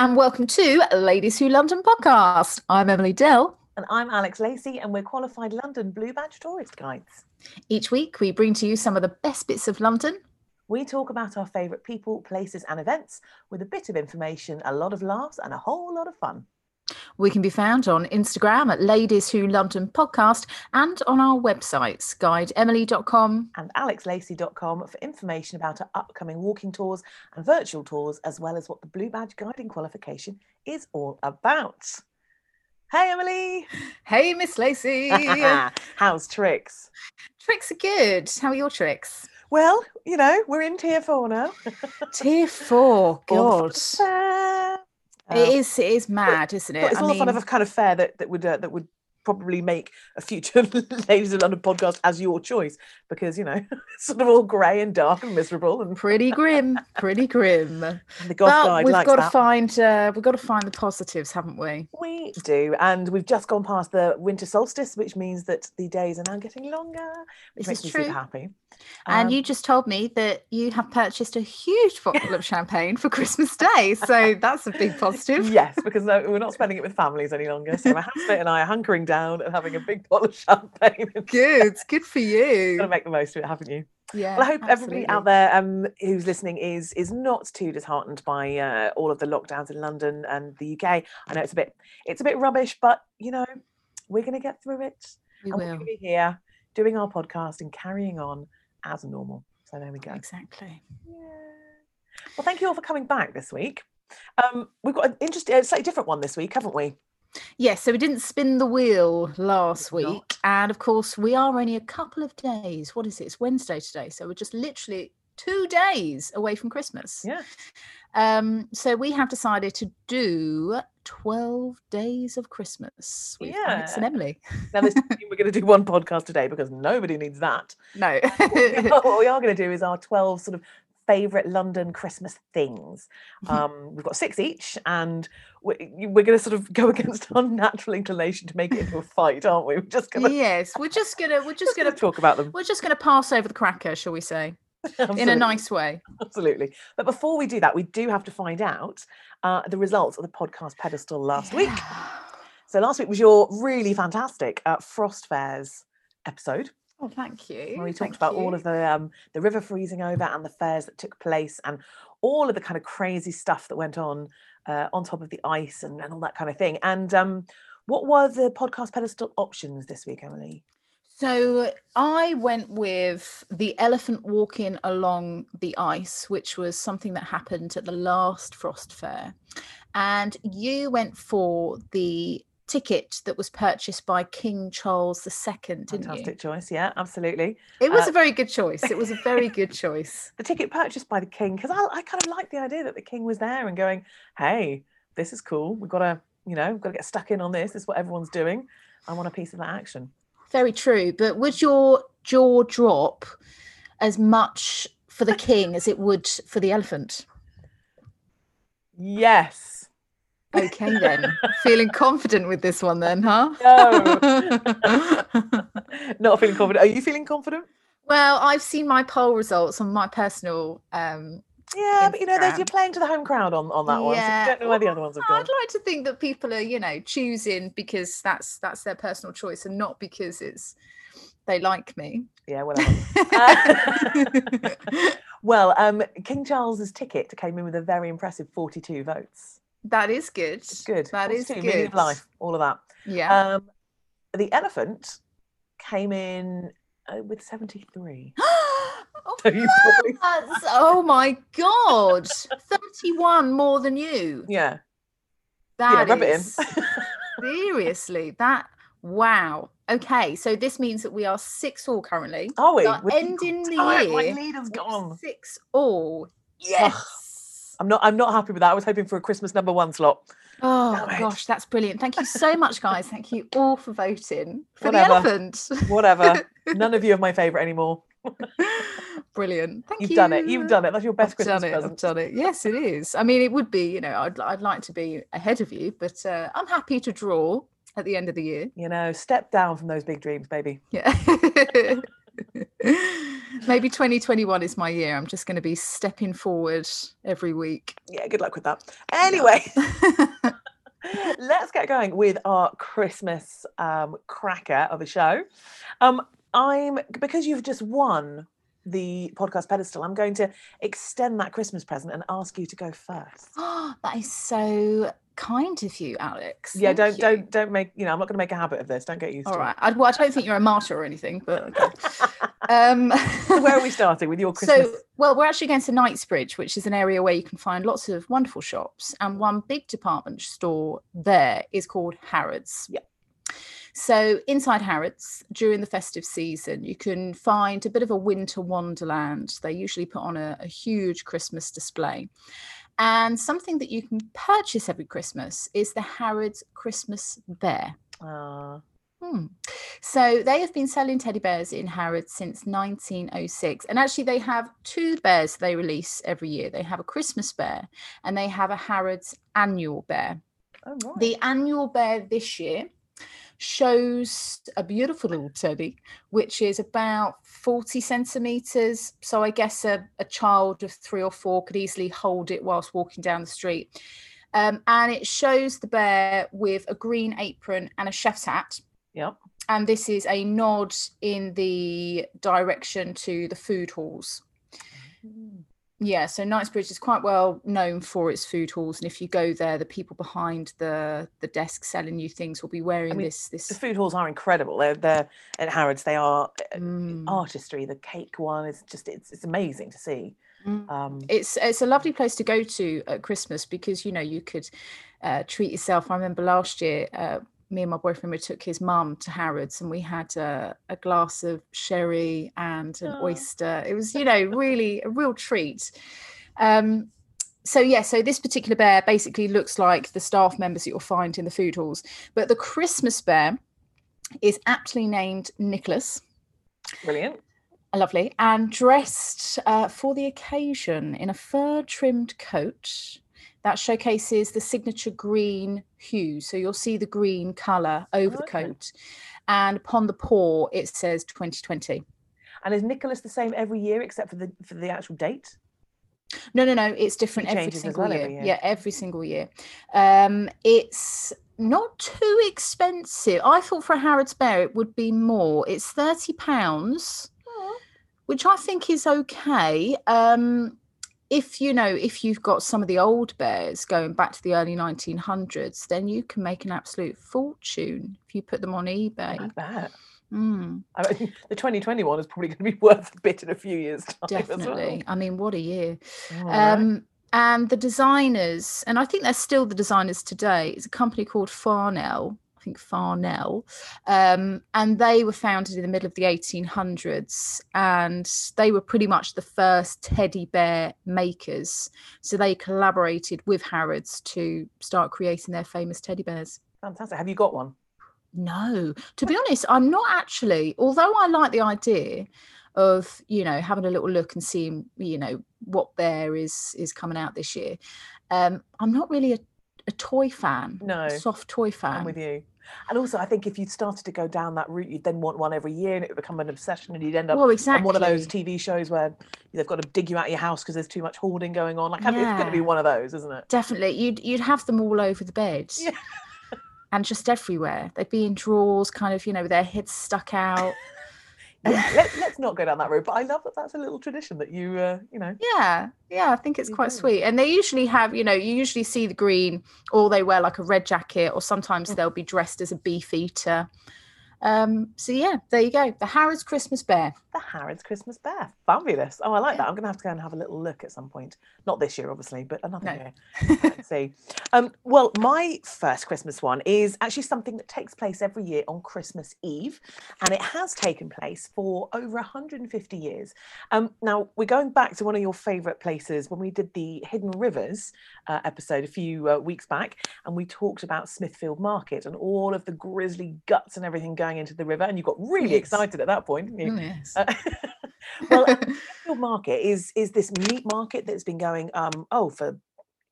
and welcome to Ladies Who London podcast. I'm Emily Dell. And I'm Alex Lacey, and we're qualified London Blue Badge tourist guides. Each week, we bring to you some of the best bits of London. We talk about our favourite people, places, and events with a bit of information, a lot of laughs, and a whole lot of fun. We can be found on Instagram at Ladies Who London Podcast and on our websites, guideemily.com and alexlacey.com for information about our upcoming walking tours and virtual tours, as well as what the Blue Badge guiding qualification is all about. Hey, Emily. Hey, Miss Lacey. How's tricks? Tricks are good. How are your tricks? Well, you know, we're in tier four now. tier four. God. Um, it is. It is mad, isn't it? It's all I mean, fun of a kind of fair that that would uh, that would probably make a future Ladies of London podcast as your choice because you know it's sort of all grey and dark and miserable and pretty grim, pretty grim. the God but guide we've got that. to find uh, we've got to find the positives, haven't we? We do, and we've just gone past the winter solstice, which means that the days are now getting longer, which this makes me true. super happy. And um, you just told me that you have purchased a huge bottle of champagne for Christmas Day. So that's a big positive. Yes, because no, we're not spending it with families any longer. So my housemate and I are hunkering down and having a big bottle of champagne. Good, good for you. Got to make the most of it, haven't you? Yeah. Well, I hope absolutely. everybody out there um, who's listening is is not too disheartened by uh, all of the lockdowns in London and the UK. I know it's a bit it's a bit rubbish, but you know we're going to get through it. We and will. We're going to be here doing our podcast and carrying on as normal. So there we go. Exactly. Yeah. Well, thank you all for coming back this week. Um, we've got an interesting, slightly different one this week, haven't we? Yes, so we didn't spin the wheel last week. And of course, we are only a couple of days. What is it? It's Wednesday today. So we're just literally two days away from Christmas. Yeah. Um, so we have decided to do 12 days of Christmas with Alex and Yeah. Emily. Now, this we're going to do one podcast today because nobody needs that. No. what we are going to do is our 12 sort of favorite London Christmas things. Um, we've got six each, and we're, we're going to sort of go against our natural inclination to make it into a fight, aren't we? We're just going to yes, we're just gonna we're just gonna talk about them we're just gonna pass over the cracker, shall we say, in a nice way. Absolutely. But before we do that, we do have to find out uh, the results of the podcast pedestal last week. So last week was your really fantastic uh, Frost Fairs episode. Oh, thank you. where we talked thank about all of the um, the river freezing over and the fairs that took place and all of the kind of crazy stuff that went on uh, on top of the ice and, and all that kind of thing. And um, what were the podcast pedestal options this week, Emily? So I went with the elephant walking along the ice, which was something that happened at the last Frost Fair. And you went for the ticket that was purchased by King Charles II, didn't Fantastic choice, yeah, absolutely. It was Uh, a very good choice. It was a very good choice. The ticket purchased by the king because I, I kind of like the idea that the king was there and going, "Hey, this is cool. We've got to, you know, we've got to get stuck in on this. This is what everyone's doing. I want a piece of that action." Very true. But would your jaw drop as much for the king as it would for the elephant? Yes. Okay, then. Feeling confident with this one, then, huh? No. Not feeling confident. Are you feeling confident? well, I've seen my poll results on my personal. Um, Yeah, but you know, you're playing to the home crowd on, on that one. Yeah. you don't know where the other ones have gone. I'd like to think that people are, you know, choosing because that's that's their personal choice and not because it's they like me. Yeah, whatever. Uh, well, um, King Charles's ticket came in with a very impressive 42 votes. that is good. It's good. That is 42, meaning of good. life, all of that. Yeah. Um, the elephant came in uh, with 73. Oh, So you probably- that's- oh my god, thirty-one more than you. Yeah, That in. is- seriously that. Wow. Okay, so this means that we are six all currently. are we? We're ending the tight, My year leader's gone. Six all. Yes. I'm not. I'm not happy with that. I was hoping for a Christmas number one slot. Oh gosh, that's brilliant. Thank you so much, guys. Thank you all for voting for Whatever. the elephant. Whatever. None of you are my favourite anymore. brilliant. Thank You've you. done it. You've done it. That's your best I've Christmas done it. present. I've done it. Yes, it is. I mean, it would be. You know, I'd I'd like to be ahead of you, but uh, I'm happy to draw at the end of the year. You know, step down from those big dreams, baby. Yeah. Maybe 2021 is my year. I'm just going to be stepping forward every week. Yeah, good luck with that. Anyway, let's get going with our Christmas um, cracker of a show. Um, I'm because you've just won the podcast pedestal. I'm going to extend that Christmas present and ask you to go first. that is so kind of you, Alex. Yeah, Thank don't you. don't don't make you know. I'm not going to make a habit of this. Don't get used All to right. I, well, I don't think you're a martyr or anything, but okay. um. So where are we starting with your Christmas? So, well, we're actually going to Knightsbridge, which is an area where you can find lots of wonderful shops. And one big department store there is called Harrods. Yeah. So, inside Harrods, during the festive season, you can find a bit of a winter wonderland. They usually put on a, a huge Christmas display. And something that you can purchase every Christmas is the Harrods Christmas Bear. Ah, Hmm. So they have been selling teddy bears in Harrods since 1906. And actually, they have two bears they release every year. They have a Christmas bear and they have a Harrods annual bear. oh right. The annual bear this year shows a beautiful little teddy, which is about 40 centimeters. So I guess a, a child of three or four could easily hold it whilst walking down the street. Um, and it shows the bear with a green apron and a chef's hat. Yep. And this is a nod in the direction to the food halls. Mm. Yeah, so Knightsbridge is quite well known for its food halls, and if you go there, the people behind the the desk selling you things will be wearing mean, this this The food halls are incredible. They're they're at Harrods. They are uh, Mm, artistry. The cake one is just it's it's amazing to see. mm. Um, It's it's a lovely place to go to at Christmas because you know you could uh, treat yourself. I remember last year, uh, me and my boyfriend we took his mum to Harrods, and we had a, a glass of sherry and an Oh. oyster. It was you know really a real treat. Um, so yeah, so this particular bear basically looks like the staff members that you'll find in the food halls, but the Christmas bear is aptly named Nicholas. brilliant. Lovely. And dressed uh, for the occasion in a fur trimmed coat that showcases the signature green hue. So you'll see the green colour over the Okay. coat. And upon the paw, it says 2020. And is Nicholas the same every year except for the for the actual date? No, no, no. It's different every single well year. every year. Yeah, every single year. Um, it's not too expensive. I thought for a Harrods Bear it would be more. It's thirty pounds. which I think is okay. Um, if you know, if you've got some of the old bears going back to the early 1900s, then you can make an absolute fortune if you put them on I eBay. bet. Mm, I mean, the 2021 is probably going to be worth a bit in a few years' time as well. definitely. I mean, what a year. Right. Um, and the designers, and I think they're still the designers today, it's a company called Farnell. I think Farnell, um, and they were founded in the middle of the 1800s, and they were pretty much the first teddy bear makers. So they collaborated with Harrods to start creating their famous teddy bears. Fantastic. Have you got one? No, to be honest, I'm not actually. Although I like the idea of you know having a little look and seeing you know what bear is is coming out this year. Um, I'm not really a, a toy fan. No, soft toy fan. I'm with you. And also, I think if you started to go down that route, you'd then want one every year, and it would become an obsession, and you'd end up Well, exactly. on one of those TV shows where they've got to dig you out of your house because there's too much hoarding going on. Like, mean, it's going to be one of those, isn't it? Definitely, you'd you'd have them all over the bed. Yeah. And just everywhere. They'd be in drawers, kind of, you know, with their heads stuck out. Yeah, let, let's not go down that road. But I love that that's a little tradition that you, uh, you know, Yeah, yeah, I think it's quite sweet. And they usually have, you know, you usually see the green, or they wear like a red jacket, or sometimes Mm. they'll be dressed as a beef eater. Um, so yeah, there you go. The Harrods Christmas Bear. The Harrods Christmas Bear. Fabulous. Oh, I like that. I'm going to have to go and have a little look at some point. Not this year, obviously, but another No. year. Let's see. Um, well, my first Christmas one is actually something that takes place every year on Christmas Eve, and it has taken place for over 150 years. Um, now, we're going back to one of your favourite places when we did the Hidden Rivers uh, episode a few uh, weeks back, and we talked about Smithfield Market and all of the grisly guts and everything going into the river, and you got really Yes. excited at that point, didn't you? Oh, yes. Uh, well, Smithfield Market is is this meat market that's been going um oh for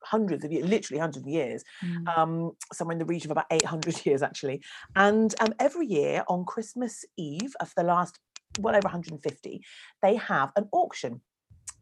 hundreds of years, literally hundreds of years, Mm. um somewhere in the region of about 800 years actually. And um every year on Christmas Eve of the last well over 150, they have an auction.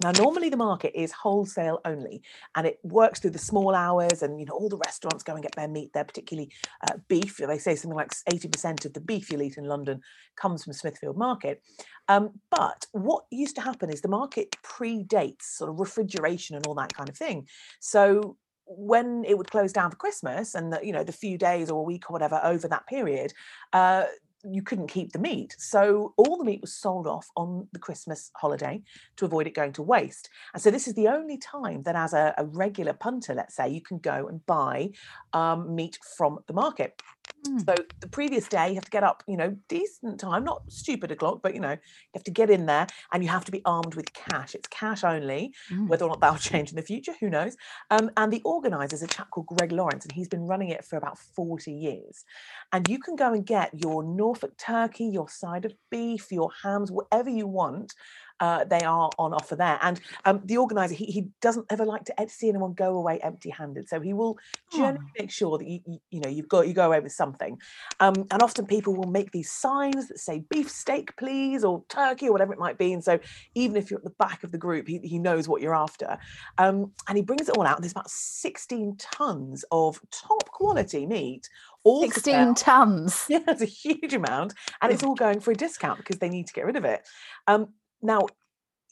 Now, normally the market is wholesale only, and it works through the small hours, and you know all the restaurants go and get their meat there, particularly uh, beef. They say something like eighty percent of the beef you'll eat in London comes from Smithfield Market. Um, but what used to happen is the market predates sort of refrigeration and all that kind of thing. So when it would close down for Christmas and the, you know the few days or a week or whatever over that period, uh, you couldn't keep the meat. So all the meat was sold off on the Christmas holiday to avoid it going to waste. And so this is the only time that, as a, a regular punter, let's say, you can go and buy um, meat from the market. Mm. So the previous day, you have to get up, you know, decent time, not stupid o'clock, but you know, you have to get in there and you have to be armed with cash. It's cash only. Mm. Whether or not that'll change in the future, who knows? Um, and the organizer is a chap called Greg Lawrence, and he's been running it for about 40 years. And you can go and get your Norfolk turkey, your side of beef, your hams, whatever you want uh, they are on offer there. And um, the organizer, he, he doesn't ever like to see anyone go away empty-handed. So he will generally oh. make sure that you, you, you know you've got you go away with something. Um, and often people will make these signs that say beef steak, please, or turkey, or whatever it might be. And so even if you're at the back of the group, he, he knows what you're after. Um, and he brings it all out. And there's about 16 tons of top quality meat all 16 tons. Yeah, it's a huge amount. And it's all going for a discount because they need to get rid of it. Um, now,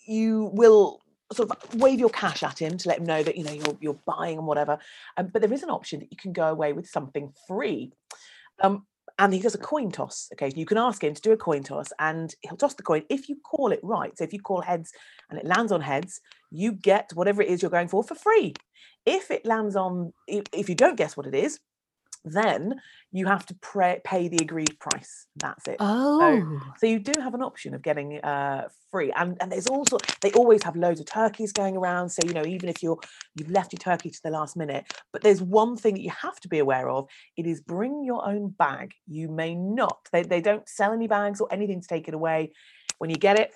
you will sort of wave your cash at him to let him know that you know you're you're buying and whatever. Um, but there is an option that you can go away with something free. Um, and he does a coin toss occasionally. You can ask him to do a coin toss and he'll toss the coin. If you call it right, so if you call heads and it lands on heads, you get whatever it is you're going for for free. If it lands on, if you don't guess what it is, then you have to pray, pay the agreed price. That's it. Oh, so, so, you do have an option of getting uh, free, and and there's also they always have loads of turkeys going around. So you know even if you're you've left your turkey to the last minute, but there's one thing that you have to be aware of. It is bring your own bag. You may not. They they don't sell any bags or anything to take it away. When you get it,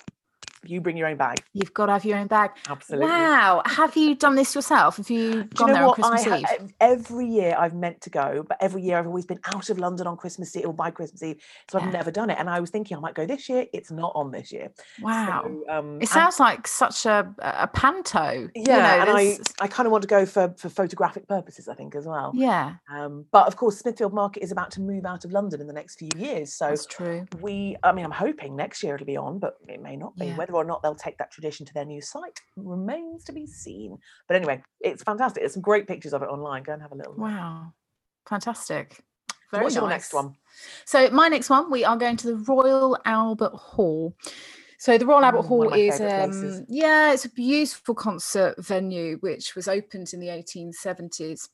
you bring your own bag. You've got to have your own bag. Absolutely. Wow. Have you done this yourself? Have you gone you know there what? on Christmas I Eve? every year I've meant to go, but every year I've always been out of London on Christmas Eve or by Christmas Eve. So yeah. I've never done it. And I was thinking I might go this year. It's not on this year. Wow. So, um, it sounds like such a, a panto. Yeah. You know, and I, I kind of want to go for, for photographic purposes, I think, as well. Yeah. Um, but of course, Smithfield Market is about to move out of London in the next few years. So That's true. We, I mean, I'm hoping next year it'll be on, but it may not be. Yeah. Whether or not they'll take that tradition to their new site remains to be seen. But anyway, it's fantastic. There's some great pictures of it online. Go and have a little. Wow. Fantastic. Very What's nice. your next one? So my next one, we are going to the Royal Albert Hall. So the Royal Albert Hall is um, yeah, it's a beautiful concert venue which was opened in the 1870s.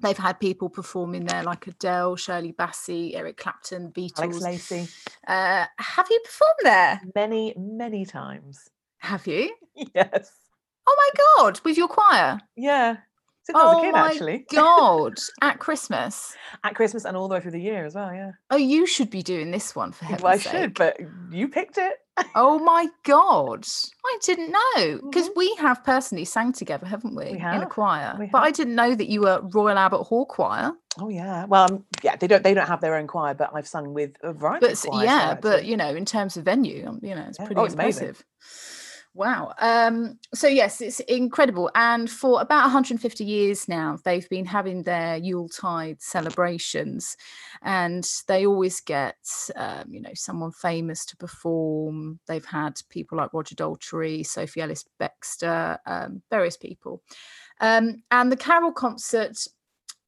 They've had people performing there like Adele, Shirley Bassey, Eric Clapton, Beatles. Alex Lacey. Uh, have you performed there? Many, many times. Have you? Yes. Oh my god, with your choir? Yeah. Since oh kid, my actually. god! At Christmas. At Christmas and all the way through the year as well. Yeah. Oh, you should be doing this one for heaven's well, I sake. should, but you picked it. oh my god! I didn't know because mm-hmm. we have personally sang together, haven't we? we have. In a choir, but I didn't know that you were Royal Albert Hall Choir. Oh yeah. Well, um, yeah, they don't they don't have their own choir, but I've sung with a variety. But yeah, but you know, in terms of venue, um, you know, it's yeah. pretty oh, it's impressive. Amazing. Wow. Um, so yes, it's incredible. And for about 150 years now, they've been having their Yuletide celebrations, and they always get, um, you know, someone famous to perform. They've had people like Roger Daltrey, Sophie Ellis Bextor, um, various people, um, and the carol concert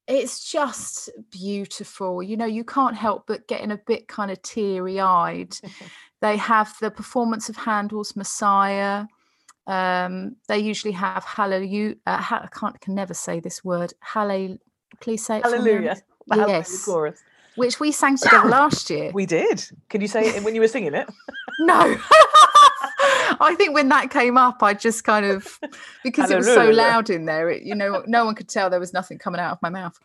it's just beautiful. You know, you can't help but getting a bit kind of teary eyed They have the performance of Handel's Messiah. Um, they usually have Hallelujah. Uh, ha- I can't can never say this word. Hallelujah. Please say it. Hallelujah. Yes. Chorus. Which we sang together last year. We did. Can you say it when you were singing it? no. I think when that came up, I just kind of because it was so loud in there, it, you know, no one could tell there was nothing coming out of my mouth.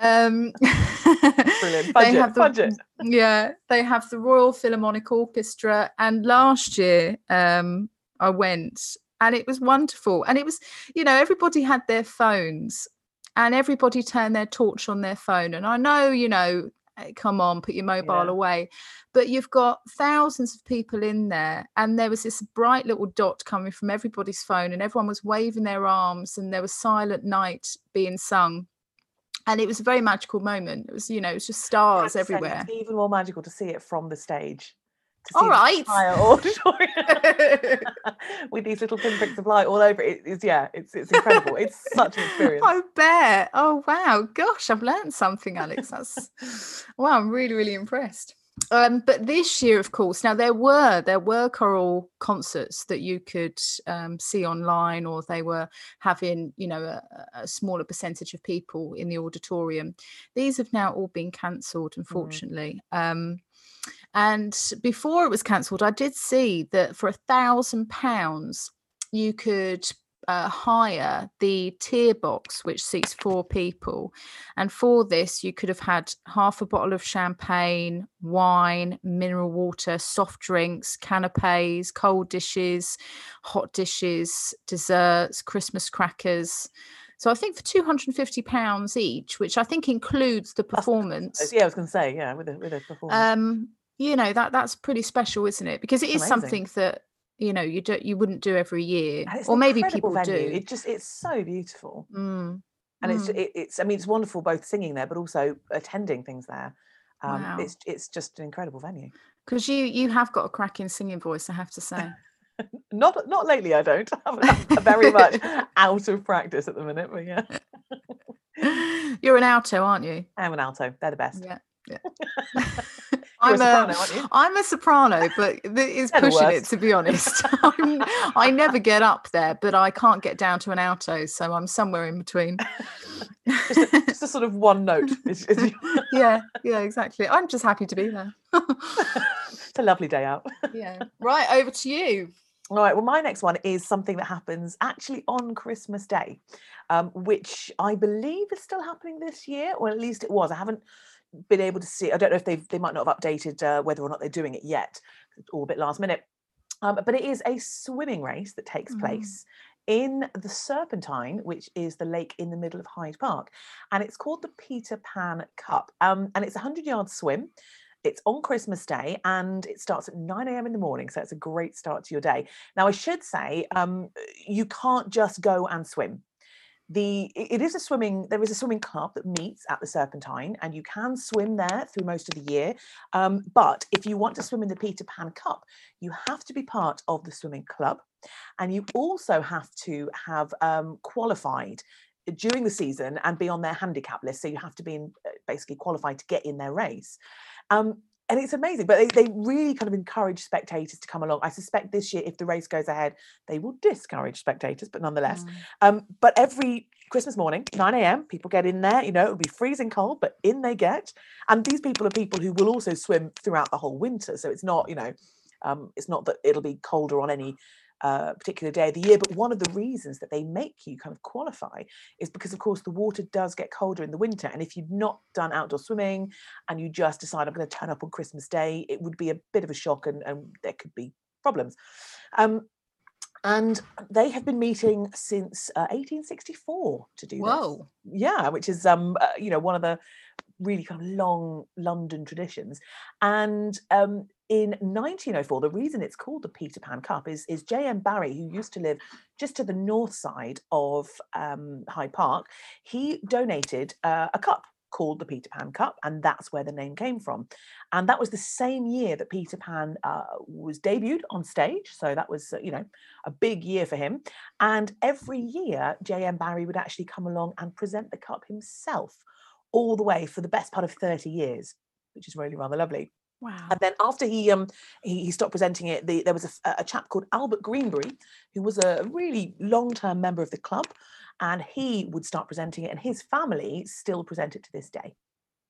Um, Brilliant. Budget, they have the, budget. Yeah, they have the Royal Philharmonic Orchestra, and last year um, I went, and it was wonderful. And it was, you know, everybody had their phones, and everybody turned their torch on their phone. And I know, you know, Eh, come on, put your mobile Yeah. away. But you've got thousands of people in there, and there was this bright little dot coming from everybody's phone, and everyone was waving their arms, and there was Silent Night being sung. And it was a very magical moment. It was, you know, it was just stars say, everywhere. It's even more magical to see it from the stage. All right. with these little pinpricks of light all over. It's yeah, it's it's incredible. it's such an experience. I bet. Oh wow, gosh, I've learned something, Alex. That's wow, I'm really, really impressed. Um, but this year, of course, now there were there were choral concerts that you could um, see online, or they were having, you know, a, a smaller percentage of people in the auditorium. These have now all been cancelled, unfortunately. Um, and before it was cancelled, I did see that for a thousand pounds, you could uh, hire the tier box, which seats four people. And for this, you could have had half a bottle of champagne, wine, mineral water, soft drinks, canapes, cold dishes, hot dishes, desserts, Christmas crackers. So I think for two hundred and fifty pounds each, which I think includes the performance. yeah, I was going to say yeah, with a with a performance. Um, you know that that's pretty special, isn't it? Because it is Amazing. something that you know you don't you wouldn't do every year, or maybe people venue. do. It just it's so beautiful, Mm, and it's mm. it, it's I mean it's wonderful both singing there, but also attending things there. Um, Wow. It's it's just an incredible venue. Because you you have got a cracking singing voice, I have to say. Not not lately, I don't. I'm, I'm very much out of practice at the minute, but yeah, You're an alto, aren't you? I'm an alto. They're the best. Yeah. yeah. A I'm soprano, a, aren't you? I'm a soprano, but it's pushing it to be honest. I'm, never get up there, but I can't get down to an alto, so I'm somewhere in between. just, a, just a sort of one note. Yeah, yeah, exactly. I'm just happy to be there. it's a lovely day out. yeah. Right, over to you. All right. Well, my next one is something that happens actually on Christmas Day, um, which I believe is still happening this year, or at least it was. I haven't been able to see. I don't know if they they might not have updated uh, whether or not they're doing it yet. It's all a bit last minute. Um, but it is a swimming race that takes Mm. place in the Serpentine, which is the lake in the middle of Hyde Park, and it's called the Peter Pan Cup. Um, and it's a hundred yard swim. It's on Christmas Day and it starts at 9 a.m. in the morning. So it's a great start to your day. Now, I should say, um, you can't just go and swim. The it is a swimming. There is a swimming club that meets at the Serpentine, and you can swim there through most of the year. Um, but if you want to swim in the Peter Pan Cup, you have to be part of the swimming club, and you also have to have um, qualified during the season and be on their handicap list. So you have to be in, uh, basically qualified to get in their race. Um, and it's amazing, but they, they really kind of encourage spectators to come along. I suspect this year, if the race goes ahead, they will discourage spectators, but nonetheless. Mm. Um, but every Christmas morning, 9 a.m., people get in there. You know, it'll be freezing cold, but in they get. And these people are people who will also swim throughout the whole winter. So it's not, you know, um, it's not that it'll be colder on any uh, particular day of the year. But one of the reasons that they make you kind of qualify is because, of course, the water does get colder in the winter. And if you've not done outdoor swimming and you just decide I'm going to turn up on Christmas Day, it would be a bit of a shock and, and there could be problems. Um, and they have been meeting since uh, 1864 to do this Whoa. yeah which is um uh, you know one of the really kind of long london traditions and um in 1904 the reason it's called the peter pan cup is is j.m barrie who used to live just to the north side of um, hyde park he donated uh, a cup called the peter pan cup and that's where the name came from and that was the same year that peter pan uh, was debuted on stage so that was uh, you know a big year for him and every year, J.M. Barrie would actually come along and present the cup himself, all the way for the best part of 30 years, which is really rather lovely. Wow. And then after he um he, he stopped presenting it, the, there was a chap called Albert Greenbury, who was a really long-term member of the club, and he would start presenting it, and his family still present it to this day.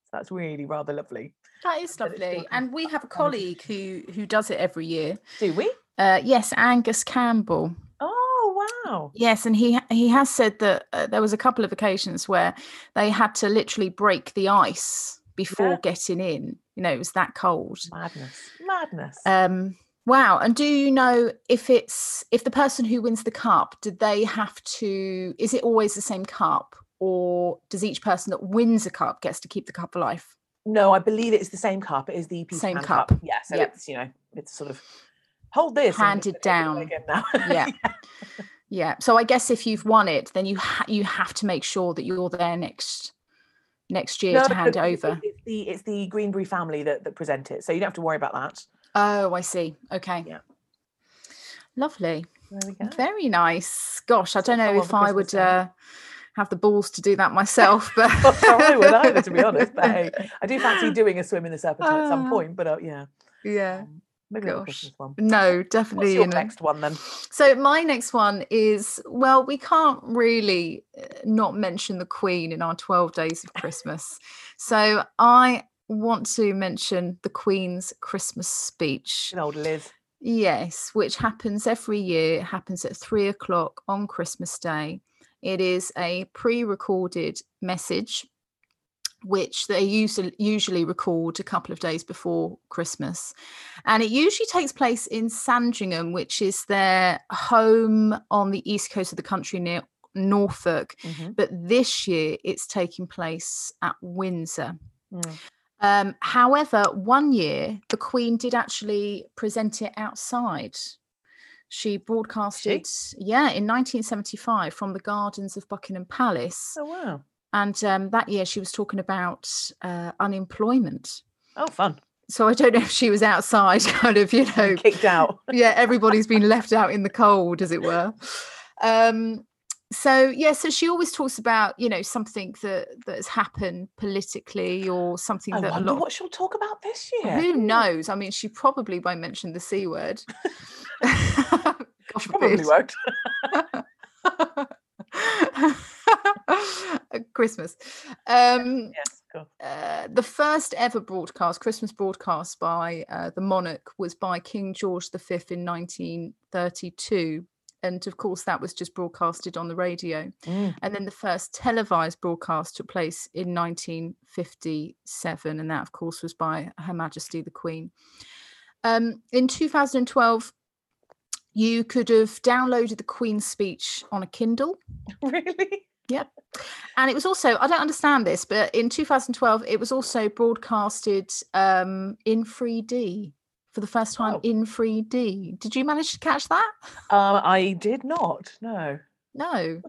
So that's really rather lovely. That is but it's still lovely. And we have a colleague who who does it every year. Do we? Uh, yes, Angus Campbell. Oh wow! Yes, and he he has said that uh, there was a couple of occasions where they had to literally break the ice before Yeah. getting in. You know, it was that cold. Madness, madness. Um, wow. And do you know if it's if the person who wins the cup, did they have to? Is it always the same cup, or does each person that wins a cup gets to keep the cup for life? No, I believe it's the same cup. It is the Same Pan cup. Yeah, so Yep. it's you know it's sort of hold this and Handed down. again. Yeah. Yeah. So I guess if you've won it, then you ha- you have to make sure that you're there next next year No, to hand it over. It's the it's the Greenbury family that, that present it, so you don't have to worry about that. Oh, I see. Okay. Yeah. Lovely. There we go. Very nice. Gosh, I don't know if I Christmas would uh, have the balls to do that myself, but I would either, to be honest. But hey, I do fancy doing a swim in the Serpentine at some Ah. point. But uh, yeah, yeah. um, maybe Gosh. Christmas one. No, What's definitely. your in a- next one then? So my next one is well, we can't really uh, not mention the Queen in our 12 days of Christmas. So I want to mention the Queen's Christmas speech. Good old Liz. Yes, which happens every year. It happens at three o'clock on Christmas Day. It is a pre-recorded message, which they usually usually record a couple of days before Christmas, and it usually takes place in Sandringham, which is their home on the east coast of the country near Norfolk. Mhm. But this year, it's taking place at Windsor. Mm. Um, however, one year the Queen did actually present it outside. She broadcasted, yeah, in 1975 from the gardens of Buckingham Palace. Oh wow. And um, that year she was talking about uh, unemployment. Oh fun. So I don't know if she was outside, kind of, you know, Kicked out. yeah, everybody's been left out in the cold, as it were. Um, so yeah, so she always talks about you know something that that has happened politically or something I that a wonder lot what she'll talk about this year. who knows? I mean, she probably won't mention the C word. She probably won't. Christmas. Um, yes. Cool. uh, the first ever broadcast, Christmas broadcast by uh, the monarch, was by King George V in 1932. And of course, that was just broadcasted on the radio. Mm. And then the first televised broadcast took place in 1957. And that, of course, was by Her Majesty the Queen. Um, in 2012, you could have downloaded the Queen's speech on a Kindle. Really? And it was also, I don't understand this, but in 2012, it was also broadcasted um, in 3D for the first time Oh. in 3D. Did you manage to catch that? Um, I did not. No. No.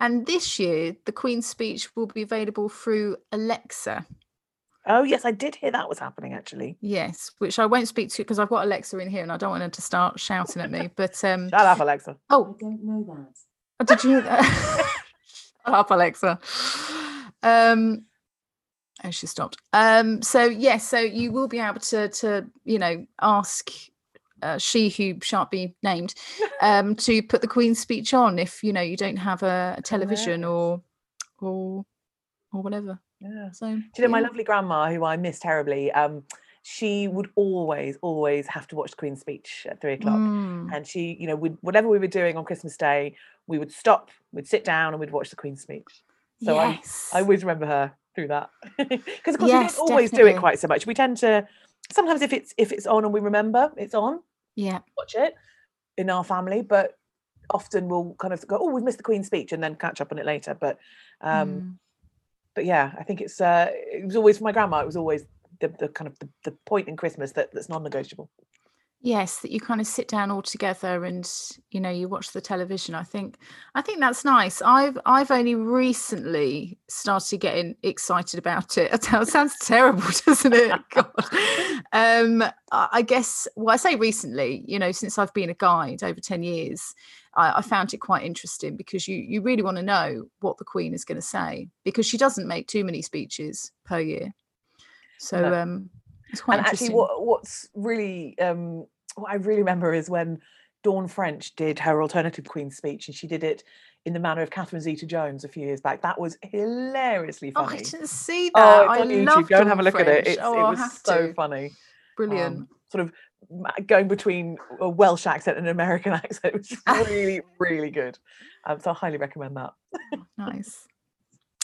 and this year, the Queen's speech will be available through Alexa. Oh yes, I did hear that was happening actually. Yes, which I won't speak to because I've got Alexa in here and I don't want her to start shouting at me. But um, Shut up, Alexa. oh, I don't know that. Oh, did you? Shut up, Alexa. Um, oh, she stopped. Um, so yes, so you will be able to to you know ask uh, she who shan't be named um, to put the Queen's speech on if you know you don't have a, a television or or or whatever. Yeah. So Do you know my lovely grandma, who I miss terribly? Um, she would always, always have to watch the Queen's speech at three o'clock. Mm, And she, you know, would whatever we were doing on Christmas Day, we would stop, we'd sit down, and we'd watch the Queen's speech. So yes. I always remember her through that because, of course, Yes, we don't always do it quite so much. We tend to sometimes if it's if it's on and we remember it's on, yeah. watch it in our family, but often we'll kind of go, oh, we've missed the Queen's speech, and then catch up on it later. But um, mm. but yeah, I think it's uh, it was always for my grandma. It was always the, the kind of the, the point in Christmas that that's non-negotiable. yes that you kind of sit down all together and you know you watch the television i think i think that's nice. I've i've only recently started getting excited about it. It sounds terrible doesn't it? God. Um i guess well i say recently you know since i've been a guide over 10 years I, I found it quite interesting because you you really want to know what the queen is going to say because she doesn't make too many speeches per year so No. um it's quite and actually, what what's really um, what I really remember is when Dawn French did her alternative Queen's speech, and she did it in the manner of Catherine Zeta-Jones a few years back. That was hilariously funny. Oh, I didn't see that. Oh, it's I on YouTube. love Go and have a look at it. It's, oh, it was so to. funny. Brilliant. Um, sort of going between a Welsh accent and an American accent. It was really, really good. Um, so I highly recommend that. nice.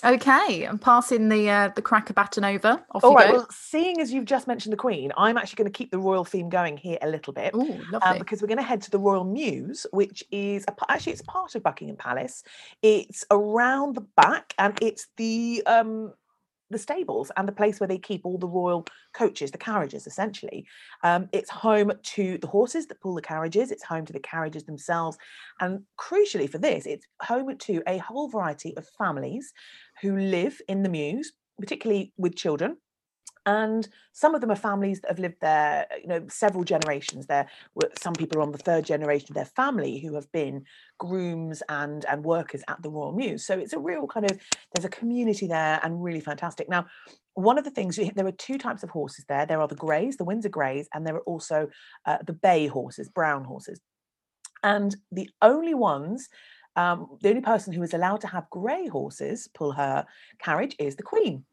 Okay, I'm passing the uh, the cracker baton over. Off All right. Well, seeing as you've just mentioned the Queen, I'm actually going to keep the royal theme going here a little bit. Oh, um, because we're going to head to the Royal Mews, which is a, actually it's part of Buckingham Palace. It's around the back, and it's the um, the stables and the place where they keep all the royal coaches, the carriages, essentially. Um, it's home to the horses that pull the carriages. It's home to the carriages themselves, and crucially for this, it's home to a whole variety of families who live in the Mews, particularly with children and some of them are families that have lived there you know several generations. There were some people are on the third generation of their family who have been grooms and and workers at the royal mews. So it's a real kind of there's a community there and really fantastic. Now one of the things there are two types of horses there. There are the greys the windsor greys and there are also uh, the bay horses brown horses. And the only ones um, the only person who is allowed to have grey horses pull her carriage is the queen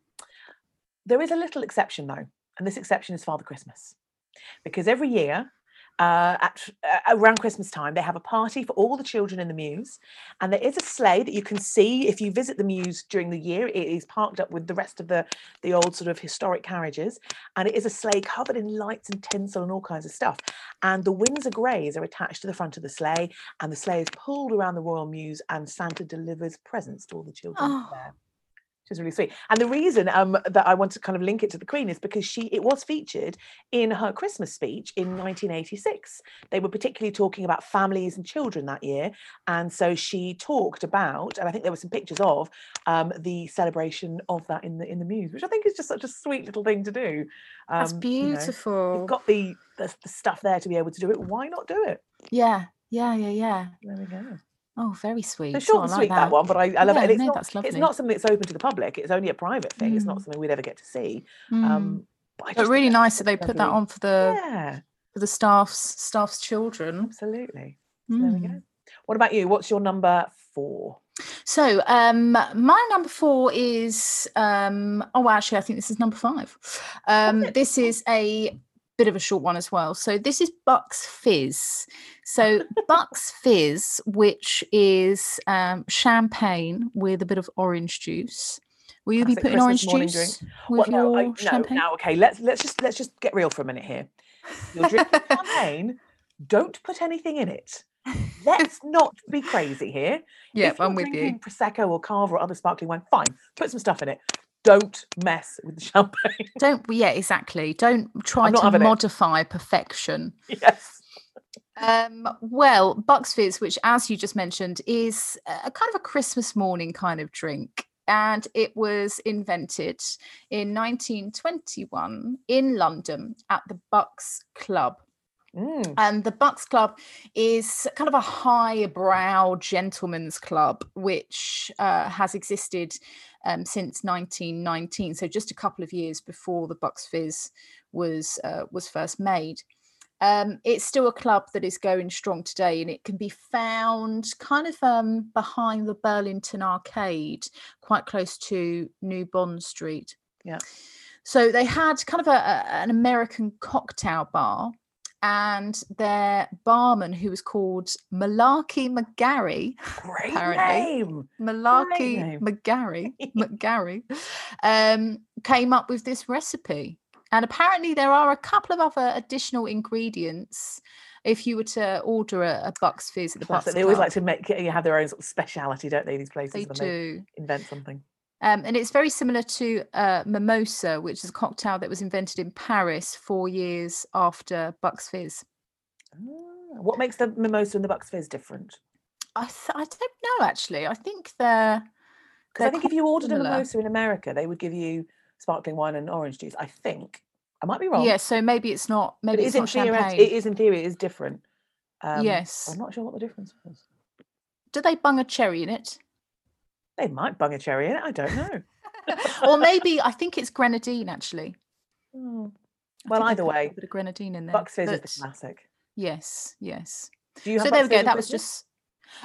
there is a little exception though, and this exception is Father Christmas. Because every year, uh, at uh, around Christmas time, they have a party for all the children in the Mews, and there is a sleigh that you can see if you visit the Mews during the year. It is parked up with the rest of the the old sort of historic carriages, and it is a sleigh covered in lights and tinsel and all kinds of stuff. And the Windsor Greys are attached to the front of the sleigh, and the sleigh is pulled around the Royal Mews, and Santa delivers presents to all the children oh. there is really sweet. And the reason um, that I want to kind of link it to the Queen is because she it was featured in her Christmas speech in 1986. They were particularly talking about families and children that year, and so she talked about, and I think there were some pictures of um, the celebration of that in the in the Mews, which I think is just such a sweet little thing to do. Um, That's beautiful. You know, you've got the, the the stuff there to be able to do it. Why not do it? Yeah, yeah, yeah, yeah. There we go. Oh, very sweet. So short oh, and sweet like that. that. one, but I, I love yeah, it. And it's, no, not, it's not something that's open to the public. It's only a private thing. Mm. It's not mm. something we'd ever get to see. Mm. Um, but, but really nice that they put that on for the yeah. for the staff's staff's children. Absolutely. So mm. There we go. Mm. What about you? What's your number four? So um my number four is um oh actually I think this is number five. Um this is a bit of a short one as well. So this is Bucks Fizz. So Bucks Fizz, which is um, champagne with a bit of orange juice. Will you Classic be putting Christmas orange juice with well, your no, I, champagne? No, okay. Let's let's just let's just get real for a minute here. You're drinking champagne. Don't put anything in it. Let's not be crazy here. Yeah, I'm with you. Prosecco or Cava or other sparkling wine, fine. Put some stuff in it don't mess with the champagne. Don't yeah, exactly. Don't try to modify it. perfection. Yes. Um, well, Bucks Fizz, which as you just mentioned, is a kind of a Christmas morning kind of drink. And it was invented in 1921 in London at the Bucks Club. Mm. And the Bucks Club is kind of a highbrow gentleman's club, which uh, has existed um, since 1919, so just a couple of years before the Bucks Fizz was uh, was first made. Um, it's still a club that is going strong today, and it can be found kind of um, behind the Burlington Arcade, quite close to New Bond Street. Yeah. So they had kind of a, a, an American cocktail bar and their barman who was called Malarkey McGarry. Great name. Malarkey McGarry. McGarry um, came up with this recipe. And apparently there are a couple of other additional ingredients if you were to order a, a Bucks Fizz at the Bucks They always like to make you have their own sort of speciality, don't they? These places they do they invent something. Um, and it's very similar to uh, mimosa, which is a cocktail that was invented in Paris four years after Bucks Fizz. Ah, what makes the mimosa and the Bucks Fizz different? I th- I don't know actually. I think they're because I think if you ordered similar. a mimosa in America, they would give you sparkling wine and orange juice. I think I might be wrong. Yeah, so maybe it's not. Maybe it it's not theory, champagne. It is in theory. It is different. Um, yes, I'm not sure what the difference was. Do they bung a cherry in it? They might bung a cherry in it. I don't know. or maybe I think it's grenadine actually. Hmm. Well, either way, a bit of grenadine in there. Bucks Fizz is the classic. Yes, yes. so there we go. That was just.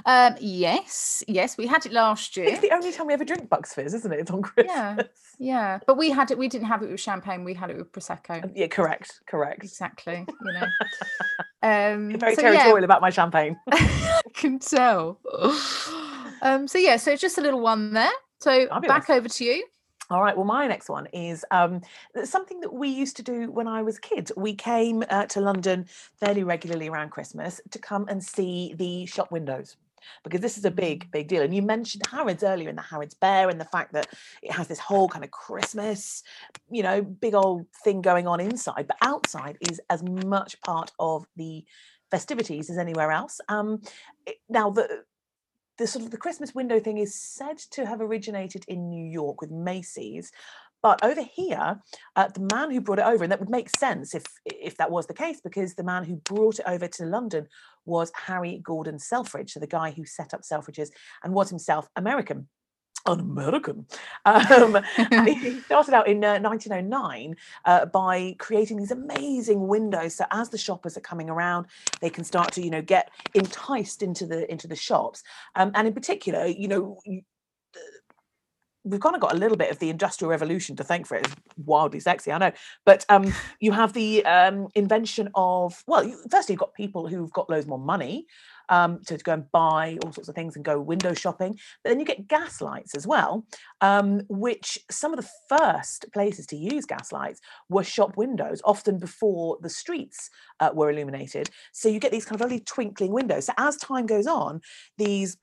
Um, yes, yes, we had it last year. It's the only time we ever drink Bucks Fizz, isn't it? It's on Christmas. Yeah, yeah. But we had it. We didn't have it with champagne. We had it with prosecco. Yeah, correct, correct. Exactly. You know. Um, You're very so territorial yeah. about my champagne. I can tell. Um, so yeah, so just a little one there. So Fabulous. back over to you. All right. Well, my next one is um, something that we used to do when I was a kid. We came uh, to London fairly regularly around Christmas to come and see the shop windows. because this is a big, big deal. And you mentioned Harrods earlier in the Harrods Bear and the fact that it has this whole kind of Christmas, you know, big old thing going on inside, but outside is as much part of the festivities as anywhere else. Um, now the the sort of the Christmas window thing is said to have originated in New York with Macy's, but over here, uh, the man who brought it over, and that would make sense if if that was the case, because the man who brought it over to London was Harry Gordon Selfridge, so the guy who set up Selfridges and was himself American. An American. Um, he started out in uh, 1909 uh, by creating these amazing windows. So as the shoppers are coming around, they can start to, you know, get enticed into the into the shops. Um, and in particular, you know, you- we've kind of got a little bit of the industrial revolution to thank for it. It's wildly sexy, I know. But um, you have the um, invention of well, you, firstly, you've got people who've got loads more money. Um, to, go and buy all sorts of things and go window shopping. But then you get gas lights as well, um, which some of the first places to use gas lights were shop windows, often before the streets uh, were illuminated. So you get these kind of really twinkling windows. So as time goes on, these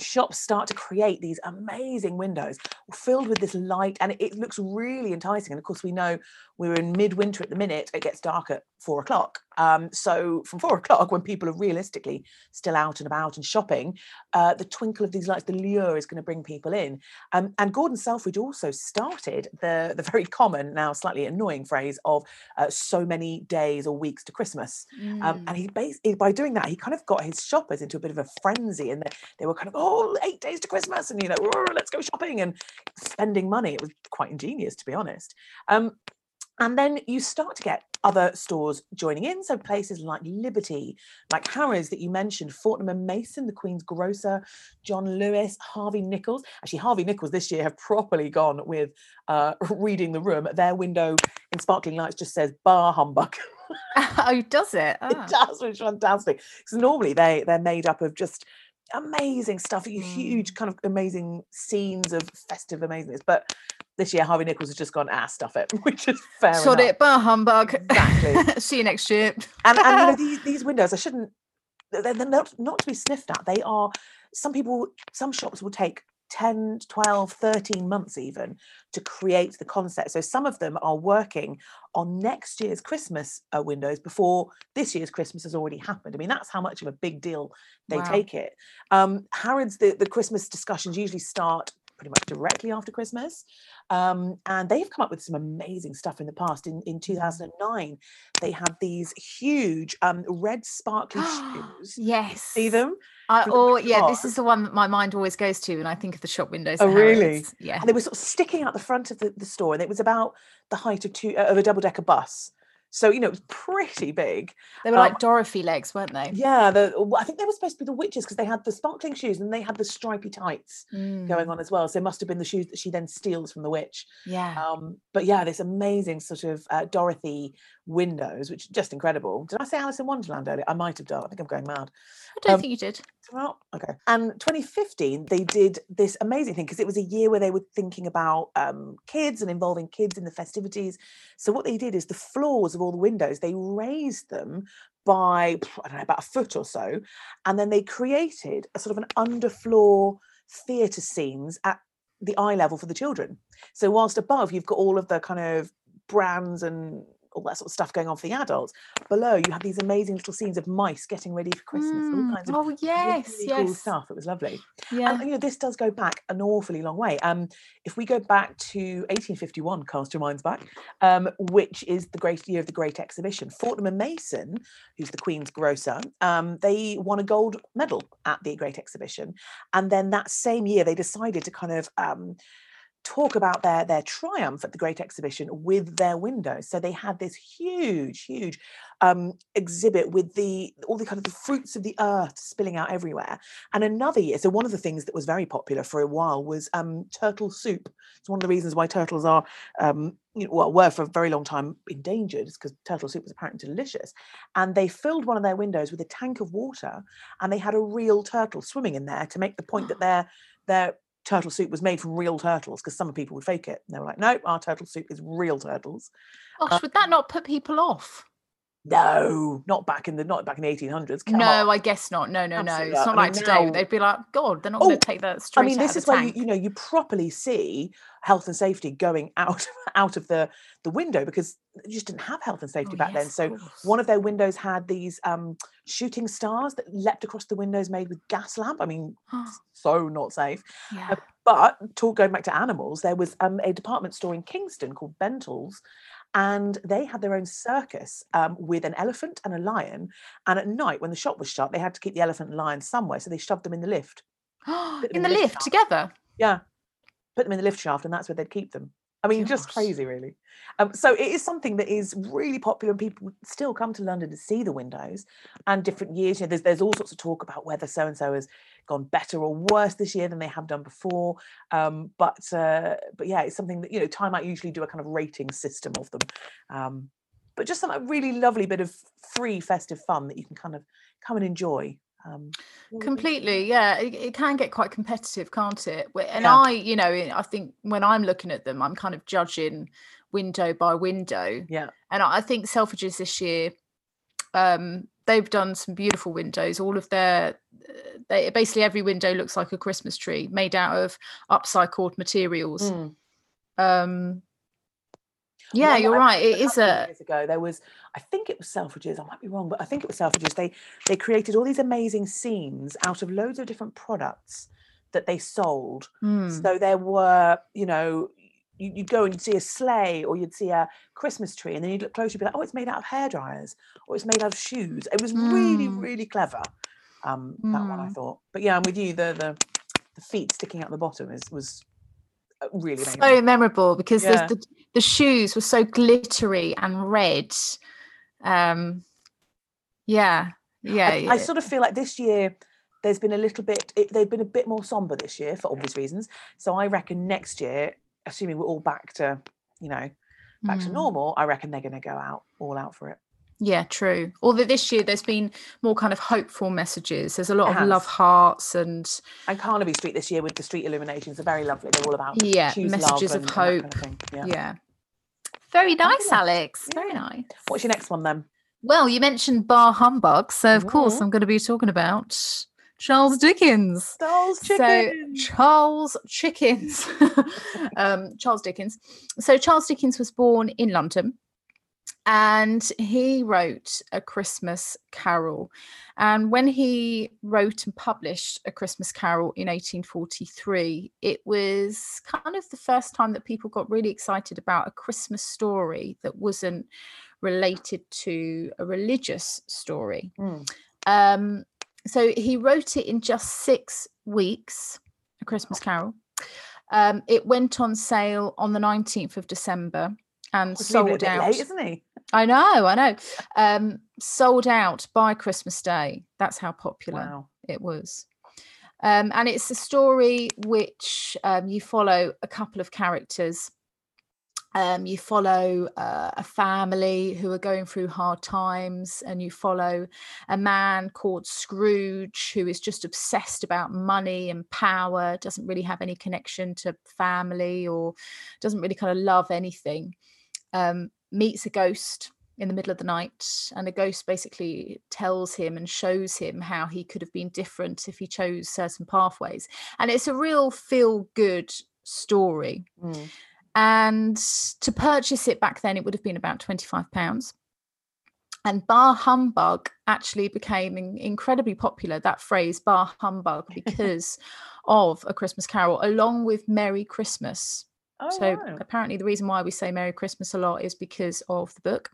shops start to create these amazing windows filled with this light and it, it looks really enticing and of course we know we're in midwinter at the minute it gets dark at four o'clock. Um, so from four o'clock when people are realistically still out and about and shopping uh, the twinkle of these lights the lure is going to bring people in. Um, and gordon selfridge also started the the very common now slightly annoying phrase of uh, so many days or weeks to christmas. Um, Mm. and he basically by doing that he kind of got his shoppers into a bit of a frenzy and they, they were kind of oh eight days to christmas and you know let's go shopping and spending money. It was quite ingenious to be honest. Um, and then you start to get other stores joining in so places like liberty like harrods that you mentioned fortnum and mason the queen's grocer john lewis harvey nichols actually harvey nichols this year have properly gone with uh, reading the room their window in sparkling lights just says bah humbug oh, does it? Ah. it does, which is fantastic. Because normally they they're made up of just amazing stuff, you huge kind of amazing scenes of festive amazingness. But this year Harvey Nichols has just gone, ah, stuff it, which is fair Sod enough. it, bah humbug. Exactly. See you next year. And, and you know these these windows, I shouldn't. They're, they're not not to be sniffed at. They are. Some people, some shops will take 10, 12, 13 months even to create the concept. So some of them are working on next year's Christmas uh, windows before this year's Christmas has already happened. I mean, that's how much of a big deal they Wow. take it. Um, Harrods, the, the Christmas discussions usually start pretty much directly after Christmas. Um, and they've come up with some amazing stuff in the past. In, in 2009, they had these huge um, red sparkly shoes. yes. See them? The or Wizard yeah, this is the one that my mind always goes to when I think of the shop windows. Oh, really? Harrods. Yeah. and they were sort of sticking out the front of the, the store and it was about the height of two uh, of a double decker bus so you know it was pretty big They were um, like Dorothy legs, weren't they? yeah the i think they were supposed to be the witches because they had the sparkling shoes and they had the stripy tights going Mm, on as well so it must have been the shoes that she then steals from the witch Yeah. um but yeah this amazing sort of uh, dorothy windows which just incredible did i say alice in wonderland earlier i might have done i think i'm going mad I don't um, think you did. well, okay. And 2015, they did this amazing thing because it was a year where they were thinking about um, kids and involving kids in the festivities. So what they did is the floors of all the windows, they raised them by I don't know about a foot or so, and then they created a sort of an underfloor theatre scenes at the eye level for the children. So whilst above you've got all of the kind of brands and all that sort of stuff going on for the adults, below you have these amazing little scenes of mice getting ready for Christmas, all Mm, kinds of Oh yes, really cool yes. stuff. It was lovely. Yeah. And you know, this does go back an awfully long way. Um, if we go back to 1851, cast your minds back, um, which is the great year of the Great Exhibition, Fortnum and Mason, who's the Queen's grocer, um, they won a gold medal at the Great Exhibition, and then that same year they decided to kind of um, talk about their their triumph at the Great Exhibition with their windows. So they had this huge, huge um, exhibit with the all the kind of the fruits of the earth spilling out everywhere. And another year, so one of the things that was very popular for a while was um, turtle soup. It's one of the reasons why turtles are, um, you know, well, were for a very long time endangered, is because turtle soup was apparently delicious. And they filled one of their windows with a tank of water, and they had a real turtle swimming in there to make the point that their their turtle soup was made from real turtles, because some people would fake it. And they were like, no, our turtle soup is real turtles. Gosh, um would that not put people off? No, not back in the not back in the eighteen hundreds. no, I guess not. No, no, Absolutely no. It's not. I like mean, today. now- They'd be like, God, they're not Oh, going to take that straight I mean, this of is where you, tank. you know you properly see health and safety going out out of the the window because you just didn't have health and safety Oh, back then. yes, of So course. one of their windows had these um, shooting stars that leapt across the windows made with gas lamp. I mean, so not safe. yeah. But talk going back to animals, there was um, a department store in Kingston called Bentall's, and they had their own circus um, with an elephant and a lion. And at night, when the shop was shut, they had to keep the elephant and lion somewhere, so they shoved them in the lift. in the lift lift together. Yeah, put them in the lift shaft, and that's where they'd keep them. I mean, just crazy, really. Um, so it is something that is really popular, and people still come to London to see the windows. And different years, you know, there's there's all sorts of talk about whether so and so has gone better or worse this year than they have done before. Um, but uh, but yeah, it's something that you know, Time Out usually do a kind of rating system of them. Um, but just some a really lovely bit of free festive fun that you can kind of come and enjoy. Um, Completely, yeah. It, it can get quite competitive, can't it? And Yeah. I, you know, I think when I'm looking at them, I'm kind of judging window by window. Yeah. And I I think Selfridges this year, um, they've done some beautiful windows. All of their, they basically every window looks like a Christmas tree made out of upcycled materials. Mm. Um, yeah, you're I right. It is a years ago. There was, I think it was Selfridges. I might be wrong, but I think it was Selfridges. They they created all these amazing scenes out of loads of different products that they sold. Hmm. So there were, you know, you, you'd go and you'd see a sleigh or you'd see a Christmas tree, and then you'd look closer, and be like, oh, it's made out of hair dryers or it's made out of shoes. It was really, Mm. really clever. Um, that one I Mm. thought. But yeah, I'm with you. The the the feet sticking out the bottom is was really so memorable because the- Yeah. the, the shoes were so glittery and red. Um, yeah, yeah. I, I sort of feel like this year there's been a little bit it, they've been a bit more somber this year for obvious reasons so i reckon next year assuming we're all back to you know back to Mm. normal i reckon they're going to go out all out for it Yeah, true. Although this year there's been more kind of hopeful messages. There's a lot It of love hearts and and carnaby street this year with the street illuminations are very lovely they're all about yeah, messages of hope. kind of yeah. yeah. Very nice. Alex. Very nice. what's your next one then Well, you mentioned bah humbug, so of course Mhm. I'm going to be talking about Charles Dickens. Star's So Charles Chickens, um, Charles Dickens. So Charles Dickens was born in London, and he wrote a Christmas Carol. And when he wrote and published a Christmas Carol in 1843, it was kind of the first time that people got really excited about a Christmas story that wasn't related to a religious story. Mm. Um, so he wrote it in just six weeks, A Christmas Carol. Um, it went on sale on the 19th of December and He's leaving it a sold out. late isn't he I know, I know. Um, sold out by Christmas Day. That's how popular wow it was. Um, and it's a story which um, you follow a couple of characters. Um, you follow uh, a family who are going through hard times, and you follow a man called Scrooge who is just obsessed about money and power, doesn't really have any connection to family or doesn't really kind of love anything. Um, meets a ghost in the middle of the night, and the ghost basically tells him and shows him how he could have been different if he chose certain pathways. And it's a real feel good story. Mm. And to purchase it back then, it would have been about £25. And bah humbug actually became incredibly popular, that phrase, bah humbug, because of A Christmas Carol, along with Merry Christmas. Oh, So wow. apparently, the reason why we say Merry Christmas a lot is because of the book.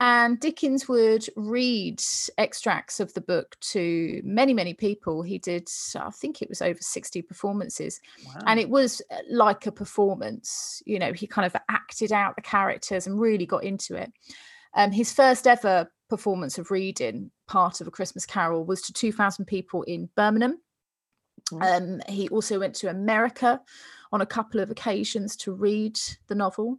And Dickens would read extracts of the book to many, many people. He did, I think it was over 60 performances. And it was uh, like a performance. You know, he kind of acted out the characters and really got into it. Um, his first ever performance of reading part of A Christmas Carol was to 2,000 people in Birmingham. Mm. Um, he also went to America on a couple of occasions to read the novel.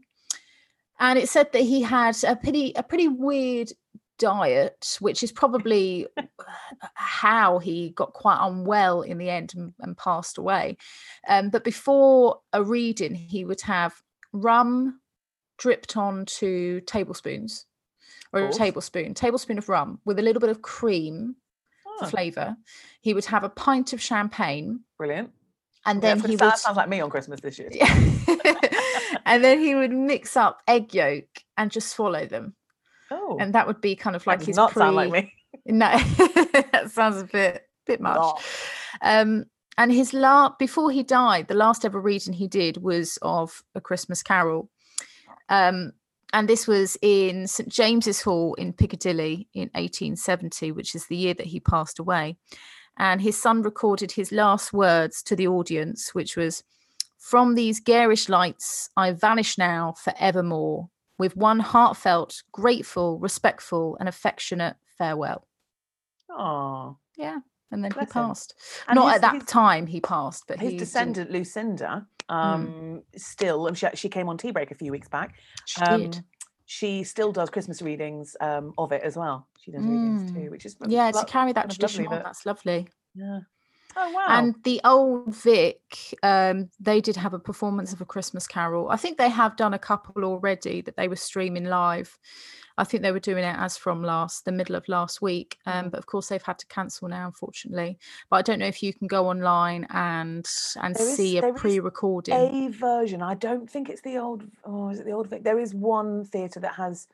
And it said that he had a pretty a pretty weird diet, which is probably how he got quite unwell in the end and, and passed away. Um, but before a reading, he would have rum dripped onto tablespoons or a tablespoon, tablespoon of rum with a little bit of cream for Oh, flavour. He would have a pint of champagne, brilliant. And then so he would sounds like me on Christmas this year. and then he would mix up egg yolk and just swallow them, Oh, and that would be kind of like his not pre. sound like me. No, that sounds a bit bit much. Not. Um, and his last before he died, the last ever reading he did was of A Christmas Carol. Um, and this was in St James's Hall in Piccadilly in 1870, which is the year that he passed away. And his son recorded his last words to the audience, which was, From these garish lights, I vanish now forevermore, with one heartfelt, grateful, respectful, and affectionate farewell. Oh, Yeah. And then Bless he passed. Not his- at that his- time he passed, but his didn't- descendant Lucinda, um, still, and she, she came on Tea Break a few weeks back. She Um, did. She still does Christmas readings um, of it as well. She does readings too, Mm. which is Yeah, to carry that tradition lovely on, that- that's lovely. yeah. Oh wow! And the old Vic, um, they did have a performance of a Christmas Carol. I think they have done a couple already that they were streaming live. I think they were doing it as from last the middle of last week, um, Mm. but of course they've had to cancel now, unfortunately. But I don't know if you can go online and and There is- see a there is pre-recording. a version. I don't think it's the old. Oh, is it the old? There is one theatre that has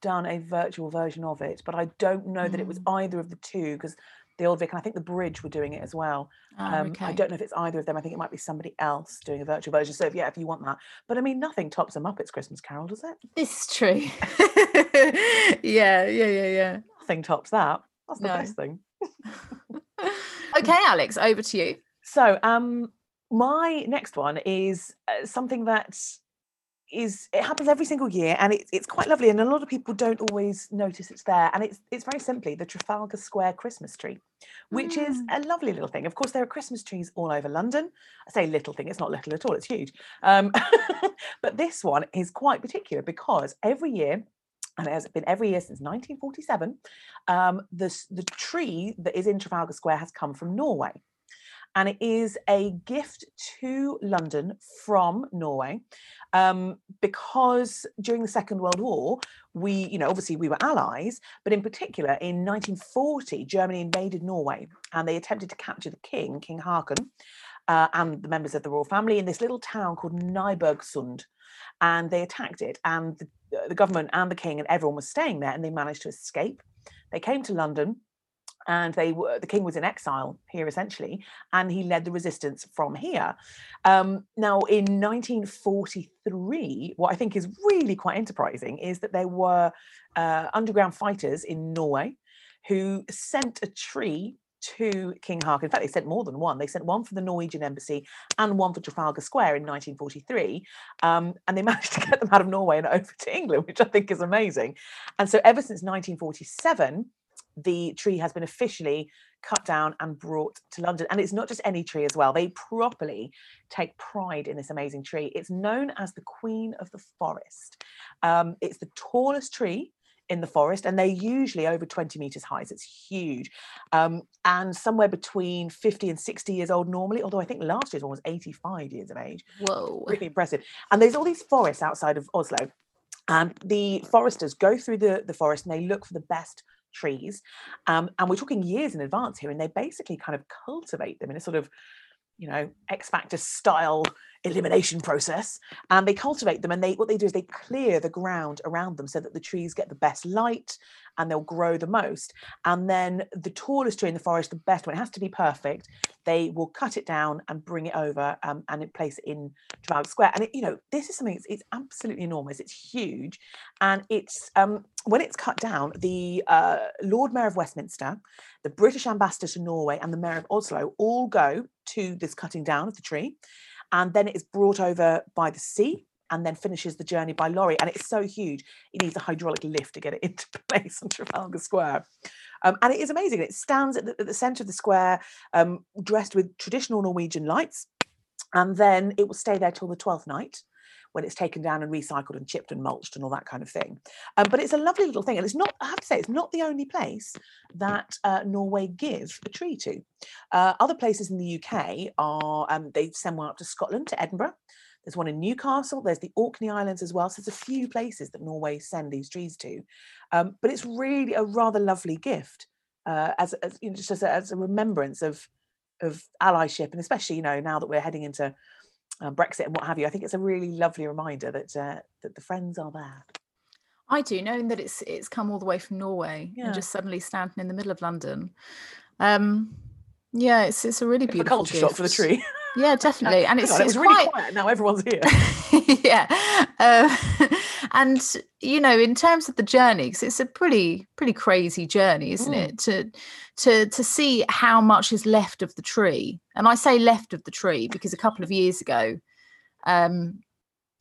done a virtual version of it, but I don't know that it was Mm. either of the two because the old Vic and I think the Bridge were doing it as well. Ah, Um, okay. I don't know if it's either of them. I think it might be somebody else doing a virtual version. So if, yeah, if you want that, but I mean, nothing tops a Muppets Christmas Carol, does it? This is true. yeah, yeah, yeah, yeah. Nothing tops that. That's the No. best thing. Okay, Alex, over to you. So, um, my next one is uh, something that is it happens every single year, and it's it's quite lovely, and a lot of people don't always notice it's there. And it's it's very simply the Trafalgar Square Christmas tree, which is a lovely little thing. Of course, there are Christmas trees all over London. I say little thing; it's not little at all; it's huge. Um, but this one is quite particular because every year. And it has been every year since 1947. Um, the, the tree that is in Trafalgar Square has come from Norway and it is a gift to London from Norway um, because during the Second World War, we, you know, obviously we were allies, but in particular in 1940, Germany invaded Norway and they attempted to capture the king, King Haakon, uh, and the members of the royal family in this little town called Nybergsund. And they attacked it, and the, the government and the king and everyone was staying there, and they managed to escape. They came to London, and they were the king was in exile here essentially and he led the resistance from here. Um, now in 1943 what i think is really quite enterprising is that there were uh, underground fighters in norway who sent a tree to king Haakon. in fact they sent more than one. They sent one for the norwegian embassy and one for trafalgar square in 1943 um, and they managed to get them out of norway and over to england which i think is amazing. And so ever since 1947 the tree has been officially cut down and brought to London. And it's not just any tree as well. They properly take pride in this amazing tree. It's known as the Queen of the Forest. Um, it's the tallest tree in the forest, and they're usually over 20 meters high. So it's huge. Um, and somewhere between 50 and 60 years old normally, although I think last year's one was 85 years of age Whoa. really impressive. And there's all these forests outside of Oslo. And the foresters go through the, the forest and they look for the best trees. Um, and we're talking years in advance here, and they basically kind of cultivate them in a sort of, you know, X Factor style elimination process. And they cultivate them, and they what they do is they clear the ground around them so that the trees get the best light and they'll grow the most. And then the tallest tree in the forest, the best one, it has to be perfect. They will cut it down and bring it over um, and place it in Trafalgar Square. And it, you know, this is something it's, it's absolutely enormous. It's huge, and it's um, when it's cut down, the uh, Lord Mayor of Westminster, the British Ambassador to Norway, and the Mayor of Oslo all go to this cutting down of the tree, and then it is brought over by the sea. And then finishes the journey by lorry, and it's so huge it needs a hydraulic lift to get it into place on Trafalgar Square. Um, and it is amazing. It stands at the, at the centre of the square, um, dressed with traditional Norwegian lights, and then it will stay there till the twelfth night when it's taken down and recycled and chipped and mulched and all that kind of thing. Um, but it's a lovely little thing, and it's not. I have to say, it's not the only place that uh, Norway give a tree to. Uh, other places in the UK are um, they send one up to Scotland to Edinburgh. There's one in Newcastle. There's the Orkney Islands as well. So there's a few places that Norway send these trees to. Um, but it's really a rather lovely gift uh, as, as you know, just as a, as a remembrance of of allyship, and especially you know now that we're heading into um, Brexit and what have you. I think it's a really lovely reminder that uh, that the friends are there. I do, knowing that it's it's come all the way from Norway Yeah. and just suddenly standing in the middle of London. Um, yeah, it's it's a really of a beautiful culture shock for the tree. Yeah, definitely, and it's on, it it's was really quiet. Now everyone's here. yeah, uh, and you know, in terms of the journey, because it's a pretty pretty crazy journey, isn't Mm. it? To to to see how much is left of the tree, and I say left of the tree because a couple of years ago, um,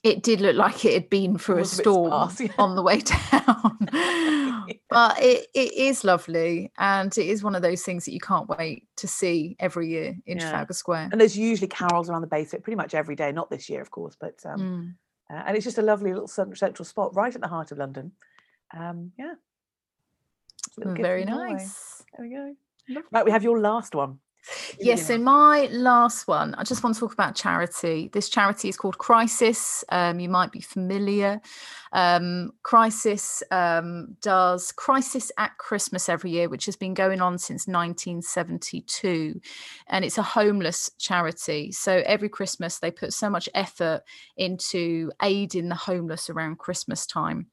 it did look like it had been through a storm sparse, yeah. on the way down. but it, it is lovely, and it is one of those things that you can't wait to see every year in Yeah. Trafalgar Square. And there's usually carols around the base of it pretty much every day. Not this year, of course, but um, Mm. Uh, and it's just a lovely little central spot right at the heart of London. Um, yeah, Very from Norway. nice. There we go. Lovely. Right, we have your last one. Yes, so my last one, I just want to talk about charity. This charity is called Crisis. Um, you might be familiar. Um, Crisis um, does Crisis at Christmas every year, which has been going on since 1972. And it's a homeless charity. So every Christmas, they put so much effort into aiding the homeless around Christmas time.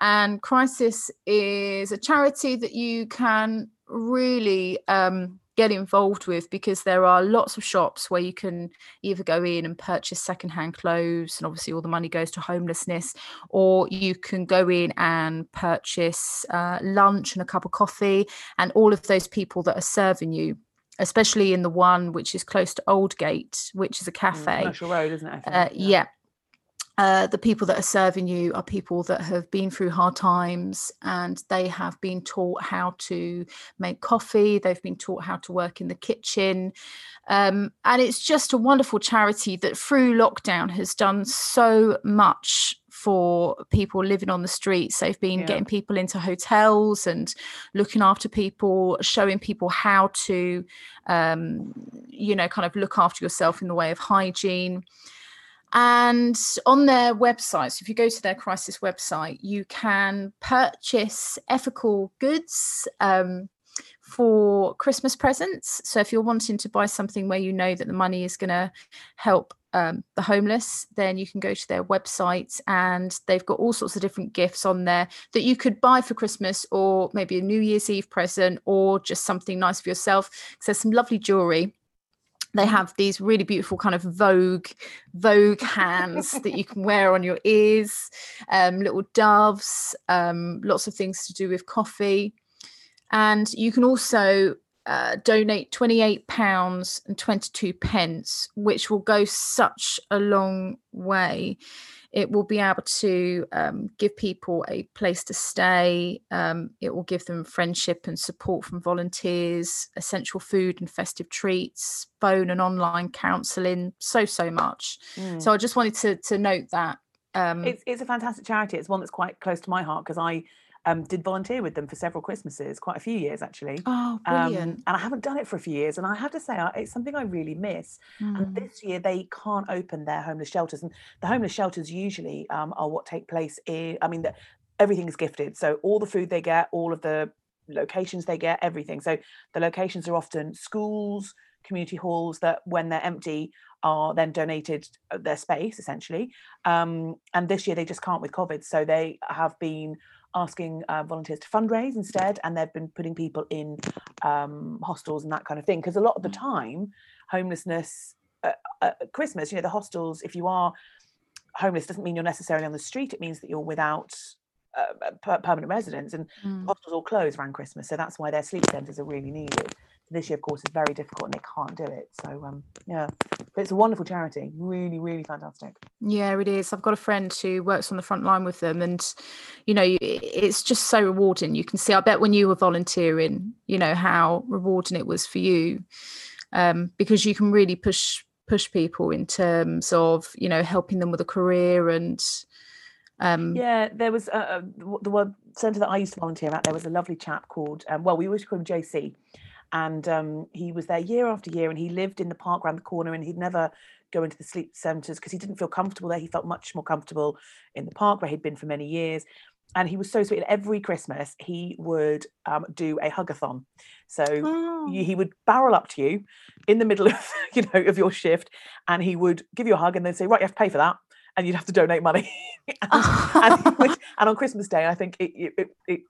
And Crisis is a charity that you can really um, get involved with because there are lots of shops where you can either go in and purchase secondhand clothes, and obviously all the money goes to homelessness, or you can go in and purchase uh, lunch and a cup of coffee, and all of those people that are serving you. Especially in the one which is close to Aldgate, which is a Mm, cafe. Commercial Road, isn't it? Think? Uh, yeah. Uh, the people that are serving you are people that have been through hard times and they have been taught how to make coffee. They've been taught how to work in the kitchen. Um, and it's just a wonderful charity that through lockdown has done so much for people living on the streets. They've been Yeah. getting people into hotels and looking after people, showing people how to, um, you know, kind of look after yourself in the way of hygiene. And on their website, so if you go to their crisis website, you can purchase ethical goods um, for Christmas presents. So if you're wanting to buy something where you know that the money is going to help um, the homeless, then you can go to their website and they've got all sorts of different gifts on there that you could buy for Christmas or maybe a New Year's Eve present or just something nice for yourself. 'Cause there's some lovely jewelry they have these really beautiful kind of vogue vogue hands that you can wear on your ears um, little doves um, lots of things to do with coffee. And you can also uh, donate 28 pounds and 22 pence which will go such a long way it will be able to um, give people a place to stay. Um, it will give them friendship and support from volunteers, essential food and festive treats, phone and online counselling, so, so much. Mm. So I just wanted to, to note that. Um, it's it's a fantastic charity. It's one that's quite close to my heart because I um, did volunteer with them for several Christmases, quite a few years actually. oh, Um, brilliant. and I haven't done it for a few years, and I have to say it's something I really miss. And Mm. this year they can't open their homeless shelters, and the homeless shelters usually um, are what take place in. I mean, the, everything is gifted, so all the food they get, all of the locations they get, everything. So the locations are often schools, community halls that, when they're empty, are then donated uh, their space essentially. Um, and this year they just can't with COVID, so they have been asking uh, volunteers to fundraise instead, and they've been putting people in um, hostels and that kind of thing. Because a lot of the Mm. time, homelessness, uh, uh, Christmas, you know, the hostels, if you are homeless, doesn't mean you're necessarily on the street. It means that you're without uh, per- permanent residents, and Mm. hostels all close around Christmas. So that's why their sleep centres are really needed. This year, of course, is very difficult, and they can't do it. So um, yeah, but it's a wonderful charity. Really, really fantastic. Yeah, it is. I've got a friend who works on the front line with them, and you know, it's just so rewarding. You can see. I bet when you were volunteering, you know how rewarding it was for you, um, because you can really push push people in terms of you know helping them with a career and um, Yeah, there was uh, uh, the one centre that I used to volunteer at. There was a lovely chap called, um, well, we always call him JC, and um, he was there year after year, and he lived in the park around the corner, and he'd never go into the sleep centres because he didn't feel comfortable there. He felt much more comfortable in the park where he'd been for many years. And he was so sweet. And every Christmas, he would um, do a hugathon. So Oh. he would barrel up to you in the middle of you know of your shift, and he would give you a hug and then say, "Right, you have to pay for that," and you'd have to donate money. and, and, and on Christmas Day, I think it, it, it,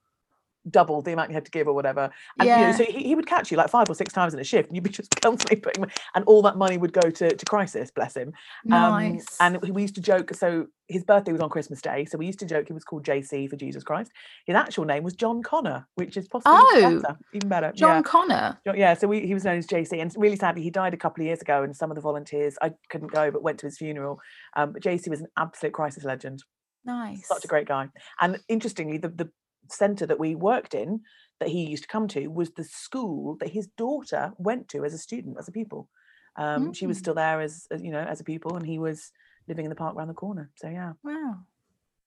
it doubled the amount you had to give or whatever. And you know, Yeah. so he, he would catch you like five or six times in a shift, and you'd be just constantly putting, and all that money would go to to crisis. Bless him. Um, nice. and we used to joke. So his birthday was on Christmas Day, so we used to joke he was called JC for Jesus Christ. His actual name was John Connor, which is possibly Oh, better, even better. John yeah. Connor. Yeah, so we, he was known as JC, and really sadly, he died a couple of years ago. And some of the volunteers, I couldn't go, but went to his funeral. Um, but JC was an absolute crisis legend, Nice. such a great guy. And interestingly, the the centre that we worked in, that he used to come to, was the school that his daughter went to as a student, as a pupil. Um, She was Mm. still there as, as you know as a pupil, and he was living in the park around the corner. So yeah, Wow.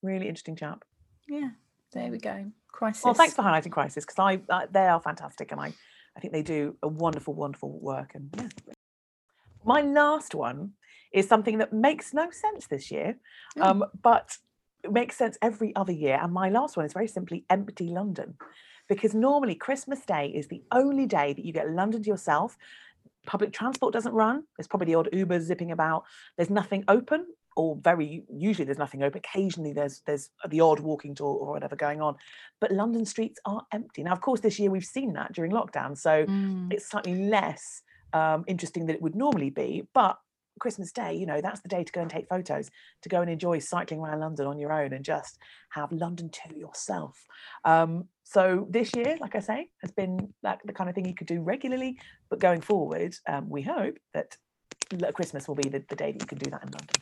really interesting chap. Yeah. There we go. Crisis. Well, thanks for highlighting Crisis because I, I they are fantastic and I I think they do a wonderful wonderful work and yeah. My last one is something that makes no sense this year, Mm. um, but it makes sense every other year. And my last one is very simply empty London, because normally Christmas Day is the only day that you get London to yourself. Public transport doesn't run. There's probably the odd Uber zipping about. There's nothing open, or very usually there's nothing open. Occasionally there's there's the odd walking tour or whatever going on, but London streets are empty. Now, of course, this year we've seen that during lockdown, so Mm. it's slightly less um, interesting than it would normally be. But Christmas Day, you know, that's the day to go and take photos, to go and enjoy cycling around London on your own and just have London to yourself. Um, so this year, like I say, has been like the kind of thing you could do regularly. But going forward, um, we hope that Christmas will be the, the day that you can do that in London.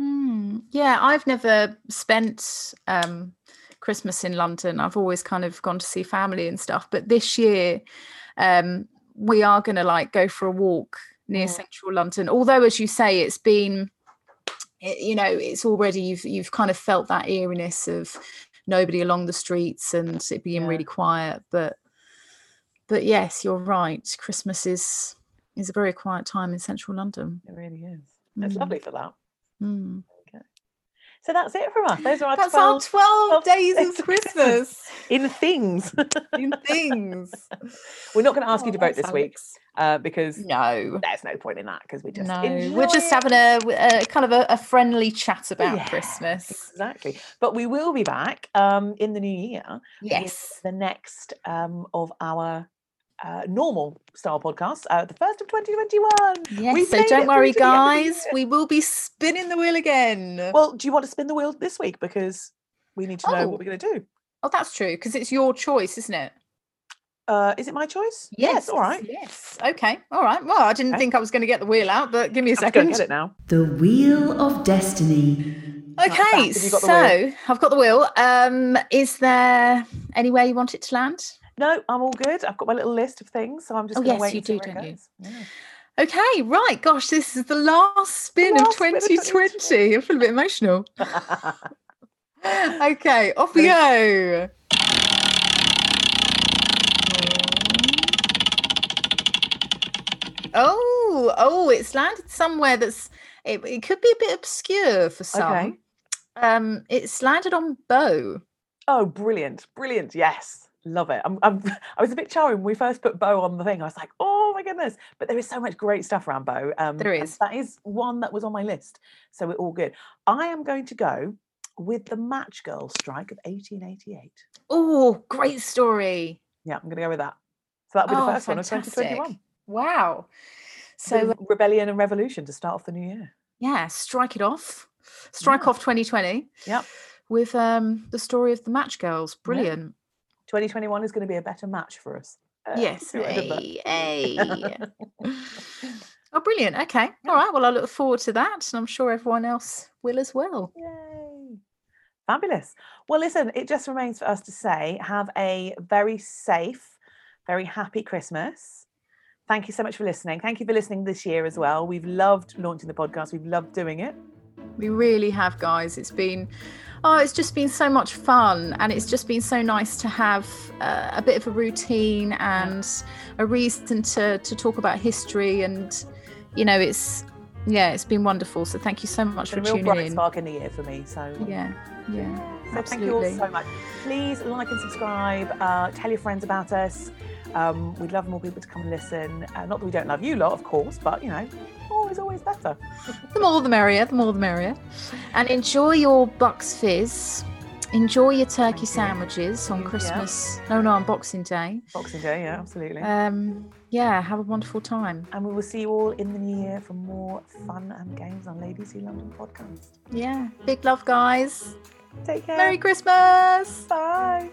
Mm, yeah, I've never spent um, Christmas in London. I've always kind of gone to see family and stuff. But this year, um, we are going to like go for a walk near Mm. central London. Although, as you say, it's been, it, you know, it's already you've you've kind of felt that eeriness of nobody along the streets and it being Yeah. really quiet. But but yes, you're right. Christmas is is a very quiet time in central London. It really is. It's Mm, lovely for that. mm. So that's it from us. Those are our That's 12 our 12 12 days of Christmas. In things. in things. We're not going to ask you Oh, to vote this week uh, because No. there's no point in that because we just no. we're just it. having a, a kind of a, a friendly chat about Yeah, Christmas. Exactly. But we will be back um, in the new year. Yes. The next um, of our uh, normal style podcast, uh, the first of 2021. Yes. We've so don't worry, through to the end of the guys. We will be spinning the wheel again. Well, do you want to spin the wheel this week? Because we need to know Oh. what we're going to do. oh, that's true because it's your choice, isn't it? Uh, is it my choice? Yes. All right. Yes. Okay. All right. Well, I didn't Okay. think I was going to get the wheel out, but give me a I'm just going second. to get it now. The Wheel of Destiny. Okay, Beth, got the wheel? so I've got the wheel. Um, is there anywhere you want it to land? No, I'm all good. I've got my little list of things, so I'm just Oh, going to yes, wait you do, don't you? Yeah. Okay, right. Gosh, this is the last spin last of spin of 2020. I feel a bit emotional. okay, off we go. Oh, oh, it's landed somewhere that's it, it could be a bit obscure for some. Okay. Um, it's landed on Bow. Oh, brilliant, brilliant. Yes, love it. I'm, I'm, I was a bit charmed when we first put Bow on the thing. I was like, oh my goodness. But there is so much great stuff around Bow. Um, There is. That is one that was on my list. So we're all good. I am going to go with the Match Girl strike of 1888. Oh, great story. Yeah, I'm going to go with that. So that'll be Oh, the first one of fantastic. 2021. Wow. So rebellion and revolution to start off the new year. yeah, strike it off. Strike Yeah. off 2020 Yep. with um the story of the match girls. Brilliant. 2021 is going to be a better match for us. Uh, Yes. see what I did there. Hey, hey. oh, brilliant. Okay. All right. Well, I look forward to that. And I'm sure everyone else will as well. Yay. Fabulous. Well, listen, it just remains for us to say have a very safe, very happy Christmas. Thank you so much for listening. Thank you for listening this year as well. We've loved launching the podcast, we've loved doing it. We really have, guys. It's been, oh, it's just been so much fun. And it's just been so nice to have uh, a bit of a routine and a reason to, to talk about history. And, you know, it's, Yeah, it's been wonderful. So thank you so much It's for been a real tuning bright in. spark in the year for me. So Yeah, yeah, So thank you all so much. Please like and subscribe. Uh, tell your friends about us. Um, we'd love more people to come and listen. Uh, not that we don't love you lot, of course, but you know, always, always better. The more the merrier, the more the merrier. And enjoy your Bucks Fizz. Enjoy your turkey you. sandwiches on Yeah. Christmas. No, no, on Boxing Day. Boxing Day, yeah, absolutely. Um, yeah, have a wonderful time. and we will see you all in the new year for more fun and games on Ladies Who London podcast. Yeah, big love, guys. Take care. Merry Christmas. Bye.